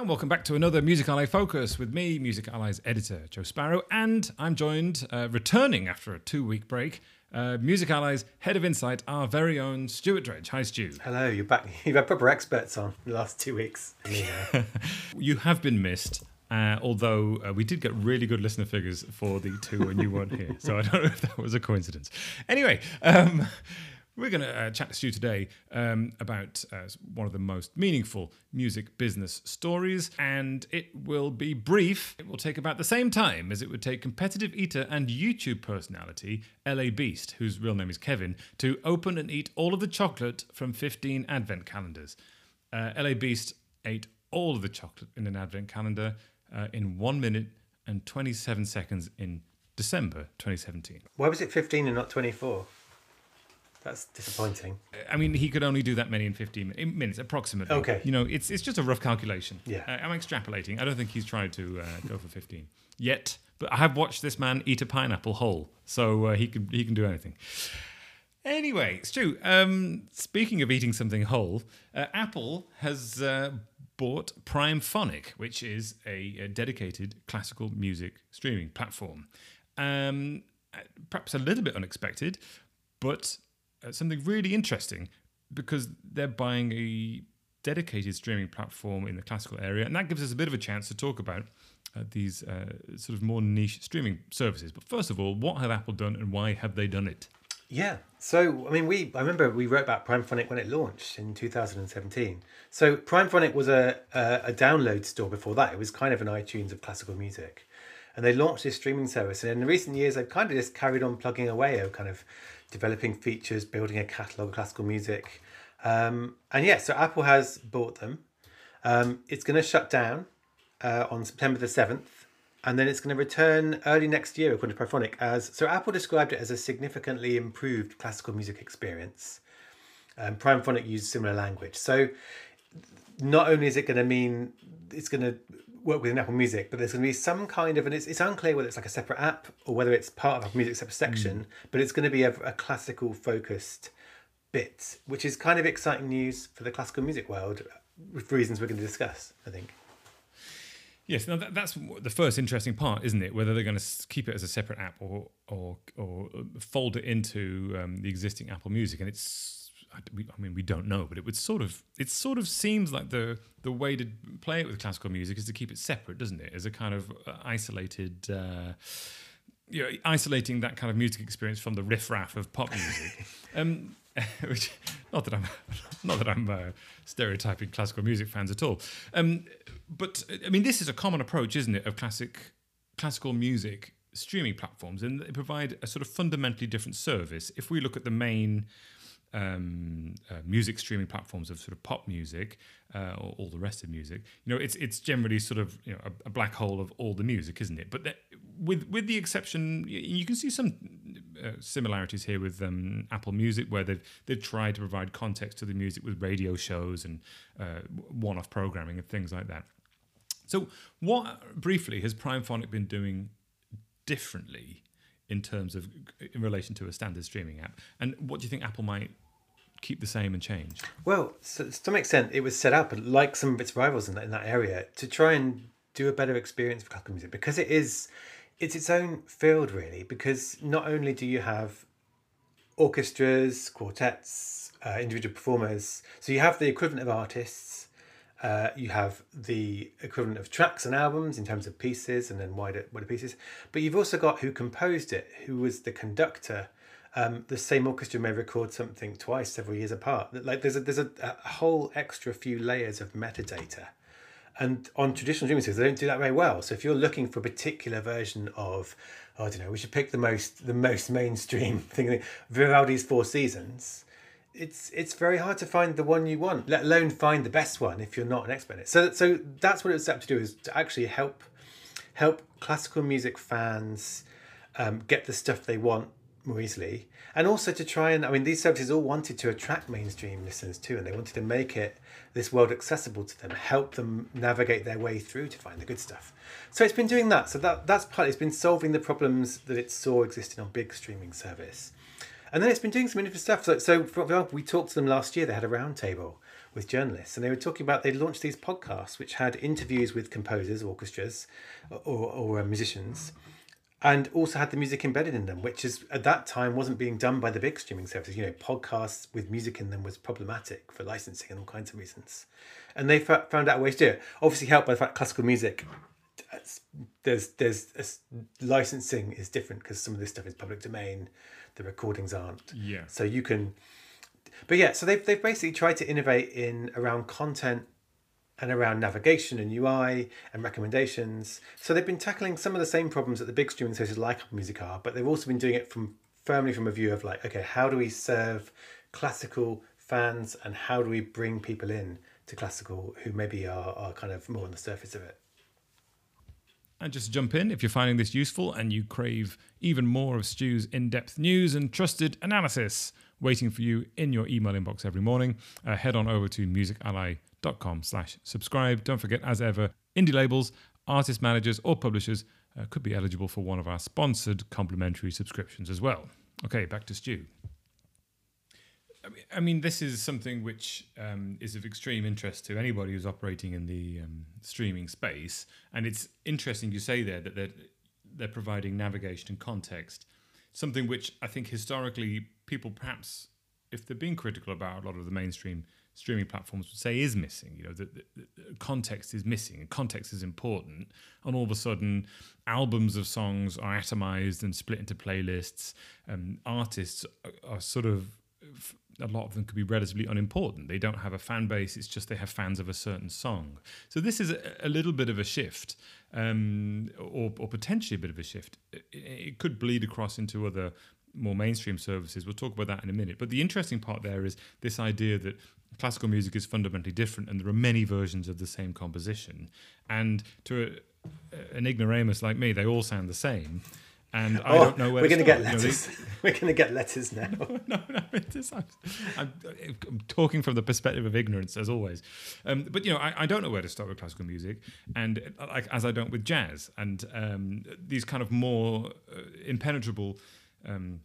And welcome back to another Music Ally Focus with me, Music Ally's editor, Joe Sparrow. And I'm joined, uh, returning after a two week break, uh, Music Ally's head of insight, our very own Stuart Dredge. Hi, Stu. Hello, you're back. You've had proper experts on the last two weeks. you have been missed. Uh, although uh, we did get really good listener figures for the two when you weren't here. So I don't know if that was a coincidence. Anyway, um, we're going to uh, chat to you today um, about uh, one of the most meaningful music business stories, and it will be brief. It will take about the same time as it would take competitive eater and YouTube personality LA Beast, whose real name is Kevin, to open and eat all of the chocolate from 15 advent calendars. Uh, LA Beast ate all of the chocolate in an advent calendar uh, in one minute and 27 seconds in December 2017. Why was it 15 and not 24? That's disappointing. I mean, he could only do that many in 15 minutes, approximately. Okay. You know, it's it's just a rough calculation. Yeah. Uh, I'm extrapolating. I don't think he's tried to uh, go for 15 yet. But I have watched this man eat a pineapple whole, so uh, he can he can do anything. Anyway, Stu. Um, speaking of eating something whole, uh, Apple has uh, bought Primephonic, which is a, a dedicated classical music streaming platform. Um, uh, perhaps a little bit unexpected, but uh, something really interesting because they're buying a dedicated streaming platform in the classical area, and that gives us a bit of a chance to talk about uh, these uh, sort of more niche streaming services. But first of all, what have Apple done, and why have they done it? Yeah, so I mean, we I remember we wrote about Primephonic when it launched in 2017. So Primephonic was a, a a download store before that. It was kind of an iTunes of classical music, and they launched this streaming service. And in the recent years, they've kind of just carried on plugging away, of kind of developing features, building a catalog of classical music. Um, and yeah, so Apple has bought them. Um, it's going to shut down uh, on September the 7th, and then it's going to return early next year, according to Primephonic, as so Apple described it as a significantly improved classical music experience. Um, Primephonic used similar language. So not only is it going to mean it's going to work within Apple Music, but there's going to be some kind of, and it's, it's unclear whether it's like a separate app or whether it's part of Apple Music separate section, mm. but it's going to be a, a, classical focused bit, which is kind of exciting news for the classical music world for reasons we're going to discuss, I think. Yes, now that, that's the first interesting part, isn't it? Whether they're going to keep it as a separate app or or or fold it into um, the existing Apple Music, and it's I mean, we don't know, but it would sort of it sort of seems like the the way to play it with classical music is to keep it separate, doesn't it? As a kind of uh, isolated. Uh, you know, isolating that kind of music experience from the riffraff of pop music, um, which not that I'm not that I'm uh, stereotyping classical music fans at all, um, but I mean this is a common approach, isn't it, of classic classical music streaming platforms, and they provide a sort of fundamentally different service. If we look at the main um, uh, music streaming platforms of sort of pop music uh, or all the rest of music, you know, it's it's generally sort of you know a, a black hole of all the music, isn't it? But the, with with the exception, you can see some uh, similarities here with um, Apple Music, where they've they've tried to provide context to the music with radio shows and uh, one-off programming and things like that. So, what briefly has Primephonic been doing differently? In terms of in relation to a standard streaming app? And what do you think Apple might keep the same and change? Well, so to some extent, it was set up like some of its rivals in that, in that area to try and do a better experience for classical music because it is it's its own field really because not only do you have orchestras quartets uh, individual performers so you have the equivalent of artists uh, you have the equivalent of tracks and albums in terms of pieces and then wider wider pieces, but you've also got who composed it, who was the conductor. Um, the same orchestra may record something twice several years apart. Like there's a there's a, a whole extra few layers of metadata, and on traditional streaming services they don't do that very well. So if you're looking for a particular version of, oh, I don't know, we should pick the most the most mainstream thing, Vivaldi's Four Seasons it's it's very hard to find the one you want, let alone find the best one if you're not an expert in it. So so that's what it's set up to do is to actually help help classical music fans um, get the stuff they want more easily, and also to try and I mean these services all wanted to attract mainstream listeners too, and they wanted to make it this world accessible to them, help them navigate their way through to find the good stuff. So it's been doing that. So that that's part. It's been solving the problems that it saw existing on big streaming service. And then it's been doing some interesting stuff. So, so for example, we talked to them last year. They had a roundtable with journalists, and they were talking about they launched these podcasts which had interviews with composers, orchestras, or, or uh, musicians, and also had the music embedded in them, which is at that time wasn't being done by the big streaming services. You know, podcasts with music in them was problematic for licensing and all kinds of reasons, and they found out ways to do it. Obviously, helped by the fact classical music. There's there's licensing is different because some of this stuff is public domain, the recordings aren't. Yeah. So you can, but yeah. So they've they've basically tried to innovate in around content and around navigation and UI and recommendations. So they've been tackling some of the same problems that the big streaming services like Apple Music are, but they've also been doing it from firmly from a view of like, okay, how do we serve classical fans and how do we bring people in to classical who maybe are, are kind of more on the surface of it? And just jump in if you're finding this useful and you crave even more of Stu's in depth news and trusted analysis waiting for you in your email inbox every morning, uh, head on over to musically.com slash subscribe. Don't forget, as ever, indie labels, artist managers, or publishers uh, could be eligible for one of our sponsored complimentary subscriptions as well. Okay, back to Stu. I mean, this is something which um, is of extreme interest to anybody who's operating in the um, streaming space, and it's interesting you say there that they're they're providing navigation and context, something which I think historically people perhaps, if they're being critical about a lot of the mainstream streaming platforms, would say is missing. You know, that context is missing, and context is important, and all of a sudden, albums of songs are atomized and split into playlists. Um, artists are, are sort of a lot of them could be relatively unimportant. They don't have a fan base. It's just they have fans of a certain song. So this is a, a little bit of a shift, um, or, or, potentially a bit of a shift. It, it, could bleed across into other more mainstream services. We'll talk about that in a minute. But the interesting part there is this idea that classical music is fundamentally different, and there are many versions of the same composition. And to a, an ignoramus like me, they all sound the same and I oh, don't know where we're going to get letters. You know, we're going to get letters now. no, no, is, I'm, I'm, I'm, talking from the perspective of ignorance as always. Um, but you know, I, I, don't know where to start with classical music, and like as I don't with jazz and um, these kind of more uh, impenetrable. Um,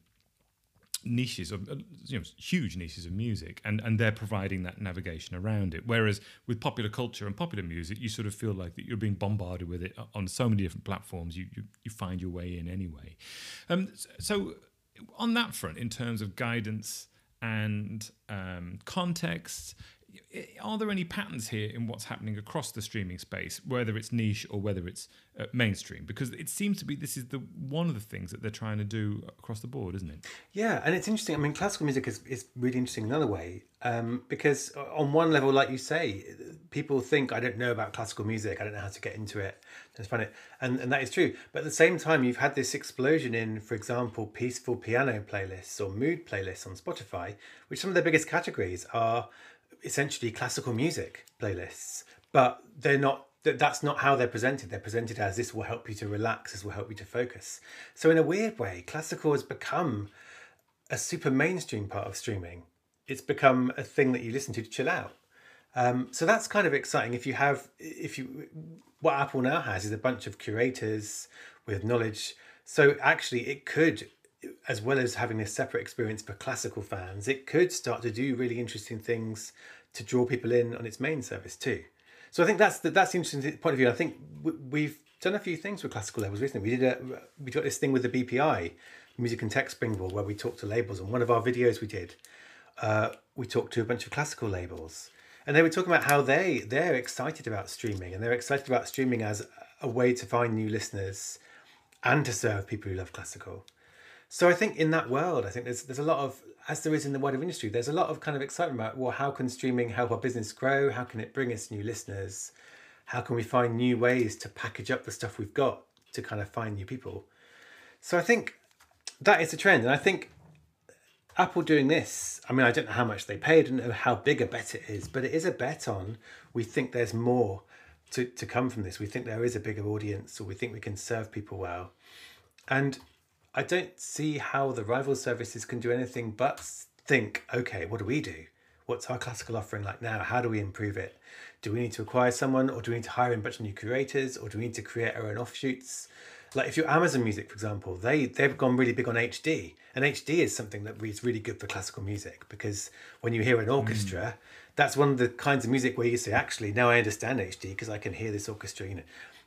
niches of uh, you know huge niches of music and and they're providing that navigation around it. Whereas with popular culture and popular music you sort of feel like that you're being bombarded with it on so many different platforms you you, you find your way in anyway. Um so on that front in terms of guidance and um, context are there any patterns here in what's happening across the streaming space, whether it's niche or whether it's uh, mainstream? Because it seems to be this is the one of the things that they're trying to do across the board, isn't it? Yeah, and it's interesting. I mean, classical music is, is really interesting another way um, because on one level, like you say, people think I don't know about classical music. I don't know how to get into it. Just find it, and and that is true. But at the same time, you've had this explosion in, for example, peaceful piano playlists or mood playlists on Spotify, which some of the biggest categories are essentially classical music playlists, but they're not. That's not how they're presented. They're presented as this will help you to relax, this will help you to focus. So in a weird way, classical has become a super mainstream part of streaming. It's become a thing that you listen to to chill out. Um, so that's kind of exciting. If you have, if you, what Apple now has is a bunch of curators with knowledge. So actually, it could as well as having this separate experience for classical fans, it could start to do really interesting things to draw people in on its main service too. So I think that's the, that's the interesting point of view. I think we've done a few things with classical labels recently. We did a we got this thing with the BPI, Music and Tech Springboard, where we talked to labels. And one of our videos we did, uh, we talked to a bunch of classical labels, and they were talking about how they they're excited about streaming and they're excited about streaming as a way to find new listeners and to serve people who love classical. So I think in that world, I think there's there's a lot of as there is in the wider industry, there's a lot of kind of excitement about well, how can streaming help our business grow? How can it bring us new listeners? How can we find new ways to package up the stuff we've got to kind of find new people? So I think that is a trend, and I think Apple doing this. I mean, I don't know how much they paid and how big a bet it is, but it is a bet on. We think there's more to to come from this. We think there is a bigger audience, or we think we can serve people well, and I don't see how the rival services can do anything but think, okay, what do we do? What's our classical offering like now? How do we improve it? Do we need to acquire someone or do we need to hire a bunch of new curators or do we need to create our own offshoots? Like if you're Amazon Music, for example, they they've gone really big on HD, and HD is something that is really good for classical music because when you hear an orchestra, mm. that's one of the kinds of music where you say, actually, now I understand HD because I can hear this orchestra. You know,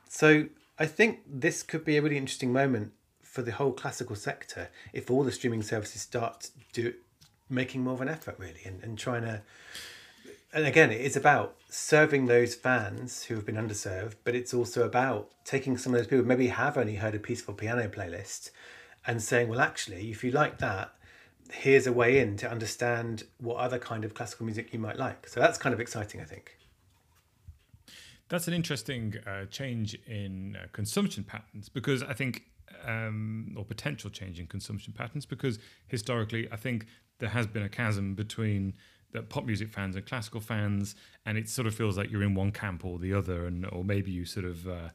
so I think this could be a really interesting moment for the whole classical sector if all the streaming services start do making more of an effort really and, and trying to and again it is about serving those fans who have been underserved but it's also about taking some of those people who maybe have only heard a peaceful piano playlist and saying well actually if you like that here's a way in to understand what other kind of classical music you might like. So that's kind of exciting i think. That's an interesting uh, change in uh, consumption patterns because I think, um, or potential change in consumption patterns, because historically I think there has been a chasm between the pop music fans and classical fans, and it sort of feels like you're in one camp or the other, and or maybe you sort of. Uh,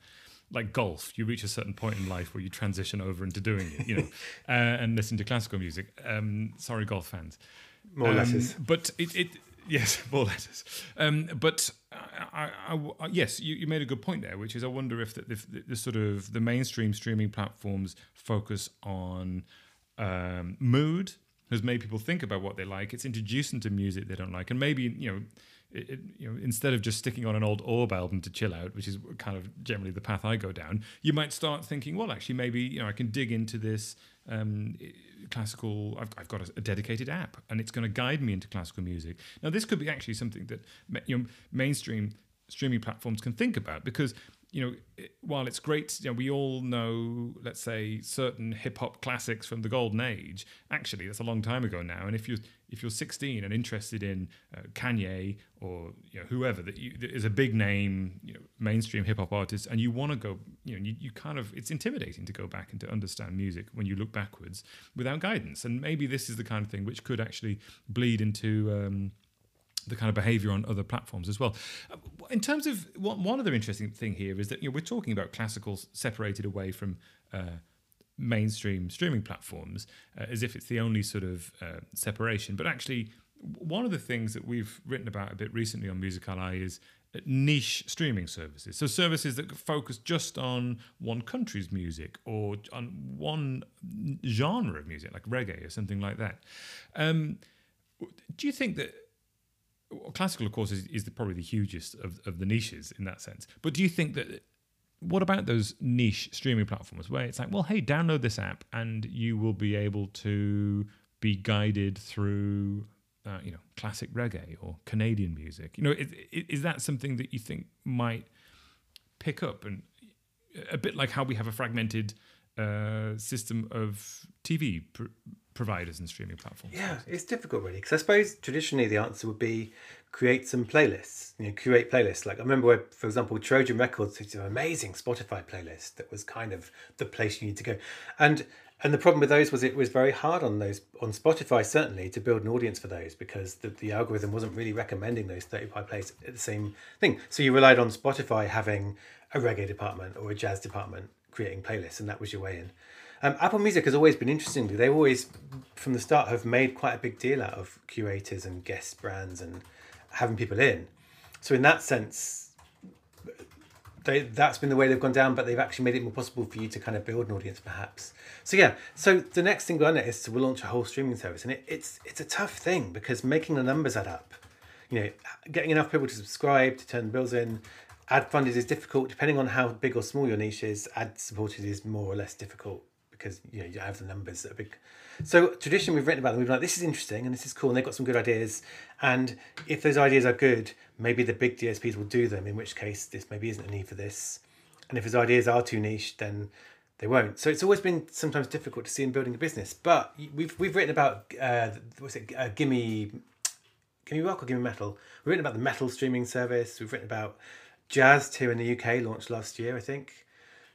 like golf, you reach a certain point in life where you transition over into doing it, you know, uh, and listen to classical music. Um, sorry, golf fans. more Um, But it, it yes, more letters. Um, but I, I, I, yes, you, you made a good point there, which is I wonder if the, the, the sort of the mainstream streaming platforms focus on um, mood has made people think about what they like. It's introduced them to music they don't like, and maybe you know. It, it- you know, instead of just sticking on an old Orb album to chill out, which is kind of generally the path I go down, you might start thinking, well, actually, maybe you know, I can dig into this um, classical. I've, I've got a, a dedicated app, and it's going to guide me into classical music. Now, this could be actually something that you know mainstream streaming platforms can think about because you know it- while it's great, you know, we all know, let's say, certain hip hop classics from the golden age. Actually, that's a long time ago now, and if you if you're 16 and interested in uh, Kanye or you know whoever that, you, that is a big name, you know, mainstream hip hop artist, and you want to go, you know, you, you kind of it's intimidating to go back and to understand music when you look backwards without guidance, and maybe this is the kind of thing which could actually bleed into. Um, the kind of behavior on other platforms as well. In terms of one, one other interesting thing here is that you know we're talking about classicals separated away from uh, mainstream streaming platforms uh, as if it's the only sort of uh, separation, but actually one of the things that we've written about a bit recently on Music Ally is uh, niche streaming services. So services that focus just on one country's music or on one genre of music, like reggae or something like that. Um, do you think that classical, of course, is, is the, probably the hugest of, of the niches in that sense. But do you think that what about those niche streaming platforms where it's like, well, hey, download this app and you will be able to be guided through, uh, you know, classic reggae or Canadian music. You know, is, is that something that you think might pick up and a bit like how we have a fragmented uh, system of TV pr- providers and streaming platforms? Yeah, it's difficult really because I suppose traditionally the answer would be create some playlists. You know, create playlists. Like I remember, where, for example, Trojan Records did an amazing Spotify playlist that was kind of the place you need to go. And and the problem with those was it was very hard on those on Spotify certainly to build an audience for those because the, the algorithm wasn't really recommending those 35 plays at the same thing. So you relied on Spotify having a reggae department or a jazz department creating playlists, and that was your way in. Um, Apple Music has always been interesting. They've always, from the start, have made quite a big deal out of curators and guest brands and having people in. So in that sense, they, that's been the way they've gone down, but they've actually made it more possible for you to kind of build an audience, perhaps. So yeah, so the next thing on it is to launch a whole streaming service, and it, it's it's a tough thing because making the numbers add up, you know, getting enough people to subscribe to turn bills in, ad funded is difficult depending on how big or small your niche is. Ad supported is more or less difficult because you know you have the numbers that are big. So traditionally we've written about them. We've been like this is interesting and this is cool and they've got some good ideas. And if those ideas are good, maybe the big DSPs will do them. In which case this maybe isn't a need for this. And if his ideas are too niche, then they won't. So it's always been sometimes difficult to see in building a business. But we've we've written about uh, what's it? Uh, Gimme, Gimme Rock or Gimme Metal. We've written about the metal streaming service. We've written about Jazz here in the UK launched last year, I think.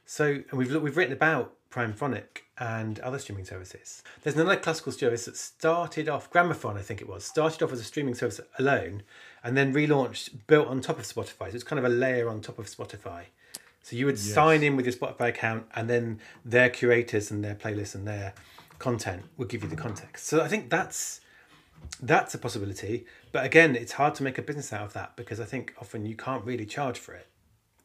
So and we've we've written about Primephonic and other streaming services. There's another classical service that started off Gramophone, I think it was, started off as a streaming service alone, and then relaunched, built on top of Spotify. So it's kind of a layer on top of Spotify. So you would sign in with your Spotify account, and then their curators and their playlists and their content would give you the context. So I think that's that's a possibility. But again, it's hard to make a business out of that because I think often you can't really charge for it.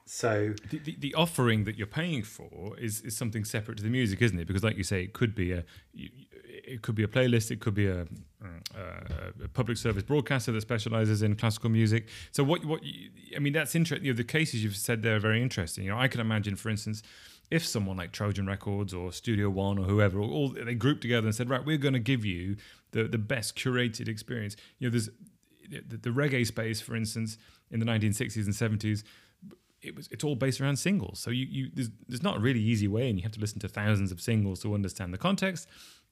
So the, the, the, offering that you're paying for is, is something separate to the music, isn't it? Because, like you say, it could be a it could be a playlist, it could be a, uh, a, a public service broadcaster that specializes in classical music. So, what what you, I mean, that's interesting. You know, the cases you've said there are very interesting. You know, I can imagine, for instance, if someone like Trojan Records or Studio One or whoever, all they grouped together and said, right, we're going to give you the the best curated experience. You know, there's the, the reggae space, for instance, in the 1960s and 70s it was it's all based around singles. So you you there's, there's not a really easy way, and you have to listen to thousands of singles to understand the context.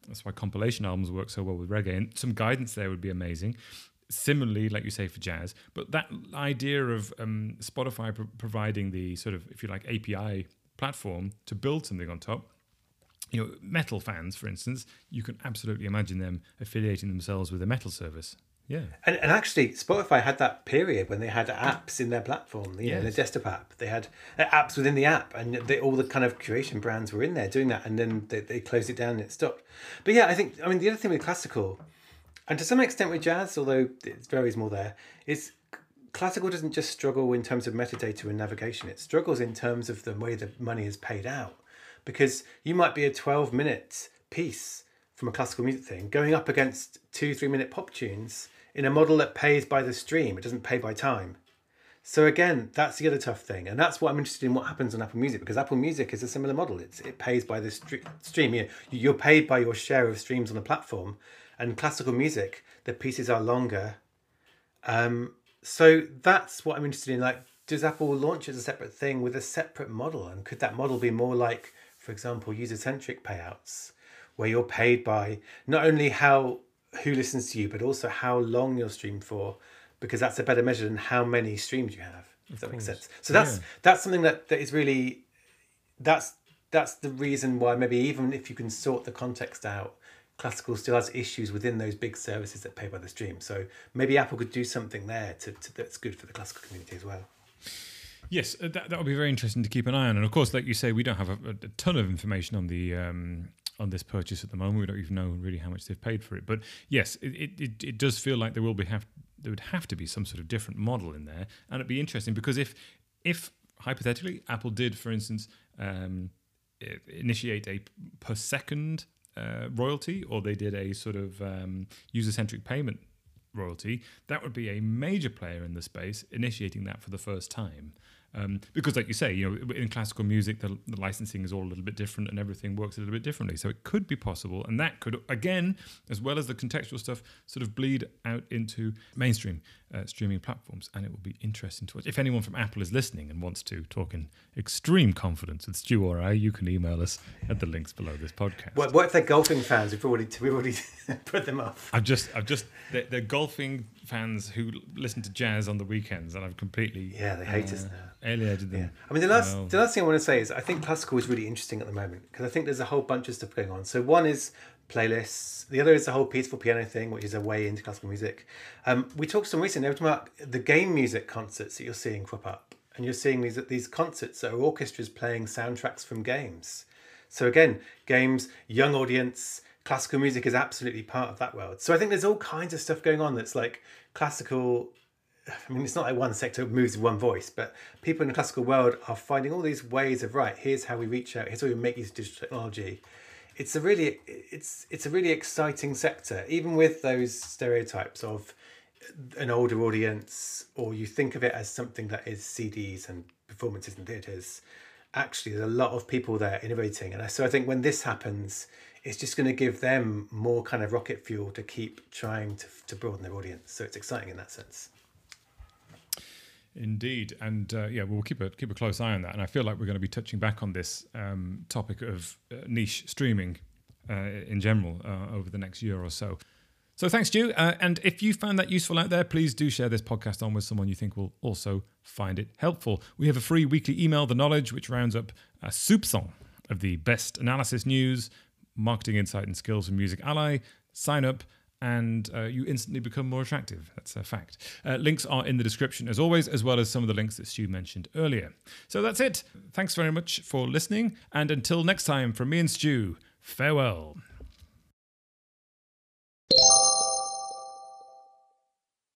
That's why compilation albums work so well with reggae, and some guidance there would be amazing. Similarly, like you say for jazz, but that idea of um, Spotify pro- providing the sort of, if you like, API platform to build something on top, you know, metal fans, for instance, you can absolutely imagine them affiliating themselves with a metal service. Yeah. And, and actually, Spotify had that period when they had apps in their platform, you yes. know, the desktop app. They had uh, apps within the app, and they, all the kind of curation brands were in there doing that, and then they, they closed it down and it stopped. But yeah, I think, I mean, the other thing with classical, and to some extent with jazz, although it varies more there, is classical doesn't just struggle in terms of metadata and navigation, it struggles in terms of the way the money is paid out. Because you might be a 12 minute piece from a classical music thing going up against two, three minute pop tunes in a model that pays by the stream, it doesn't pay by time. So again, that's the other tough thing, and that's what I'm interested in. What happens on Apple Music because Apple Music is a similar model. It's it pays by the stream. You you're paid by your share of streams on the platform, and classical music, the pieces are longer. Um, so that's what I'm interested in. Like, does Apple launch as a separate thing with a separate model, and could that model be more like, for example, user centric payouts, where you're paid by not only how who listens to you, but also how long you're streamed for, because that's a better measure than how many streams you have. If that makes sense. So that's yeah. that's something that, that is really that's that's the reason why maybe even if you can sort the context out, classical still has issues within those big services that pay by the stream. So maybe Apple could do something there to, to that's good for the classical community as well. Yes, uh, that that would be very interesting to keep an eye on. And of course, like you say, we don't have a, a ton of information on the um, on this purchase at the moment. We don't even know really how much they've paid for it. But yes, it, it, it does feel like there will be have there would have to be some sort of different model in there, and it'd be interesting because if if hypothetically Apple did, for instance, um, initiate a per second uh, royalty, or they did a sort of um, user centric payment royalty, that would be a major player in the space initiating that for the first time. Um, because, like you say, you know, in classical music, the, the, licensing is all a little bit different, and everything works a little bit differently. So it could be possible, and that could, again, as well as the contextual stuff, sort of bleed out into mainstream uh, streaming platforms. And it will be interesting to watch. If anyone from Apple is listening and wants to talk in extreme confidence with Stu or I, you can email us at the links below this podcast. What, what if they're golfing fans? We've already we've already put them off. I've just I've just they're, they're, golfing fans who listen to jazz on the weekends, and I've completely yeah they hate uh, us now alienated them. Yeah. I mean, the last well. the last thing I want to say is I think classical is really interesting at the moment because I think there's a whole bunch of stuff going on. So one is playlists. The other is the whole peaceful piano thing, which is a way into classical music. Um, we talked some recently. Talking about the game music concerts that you're seeing crop up, and you're seeing these these concerts that are orchestras playing soundtracks from games. So again, games, young audience, classical music is absolutely part of that world. So I think there's all kinds of stuff going on that's like classical I mean, it's not like one sector moves one voice, but people in the classical world are finding all these ways of right. Here's how we reach out. Here's how we make use of digital technology. It's a really, it's it's a really exciting sector, even with those stereotypes of an older audience, or you think of it as something that is CDs and performances in theatres. Actually, there's a lot of people there innovating, and so I think when this happens, it's just going to give them more kind of rocket fuel to keep trying to to broaden their audience. So it's exciting in that sense. Indeed, and uh, yeah, we'll keep a keep a close eye on that. And I feel like we're going to be touching back on this um, topic of uh, niche streaming uh, in general uh, over the next year or so. So thanks, Stu. Uh, and if you found that useful out there, please do share this podcast on with someone you think will also find it helpful. We have a free weekly email, The Knowledge, which rounds up a soupçon of the best analysis news, marketing insight, and skills from Music Ally. Sign up and uh, you instantly become more attractive. That's a fact. Uh, links are in the description as always, as well as some of the links that Stu mentioned earlier. So that's it. Thanks very much for listening, and until next time, from me and Stu, farewell.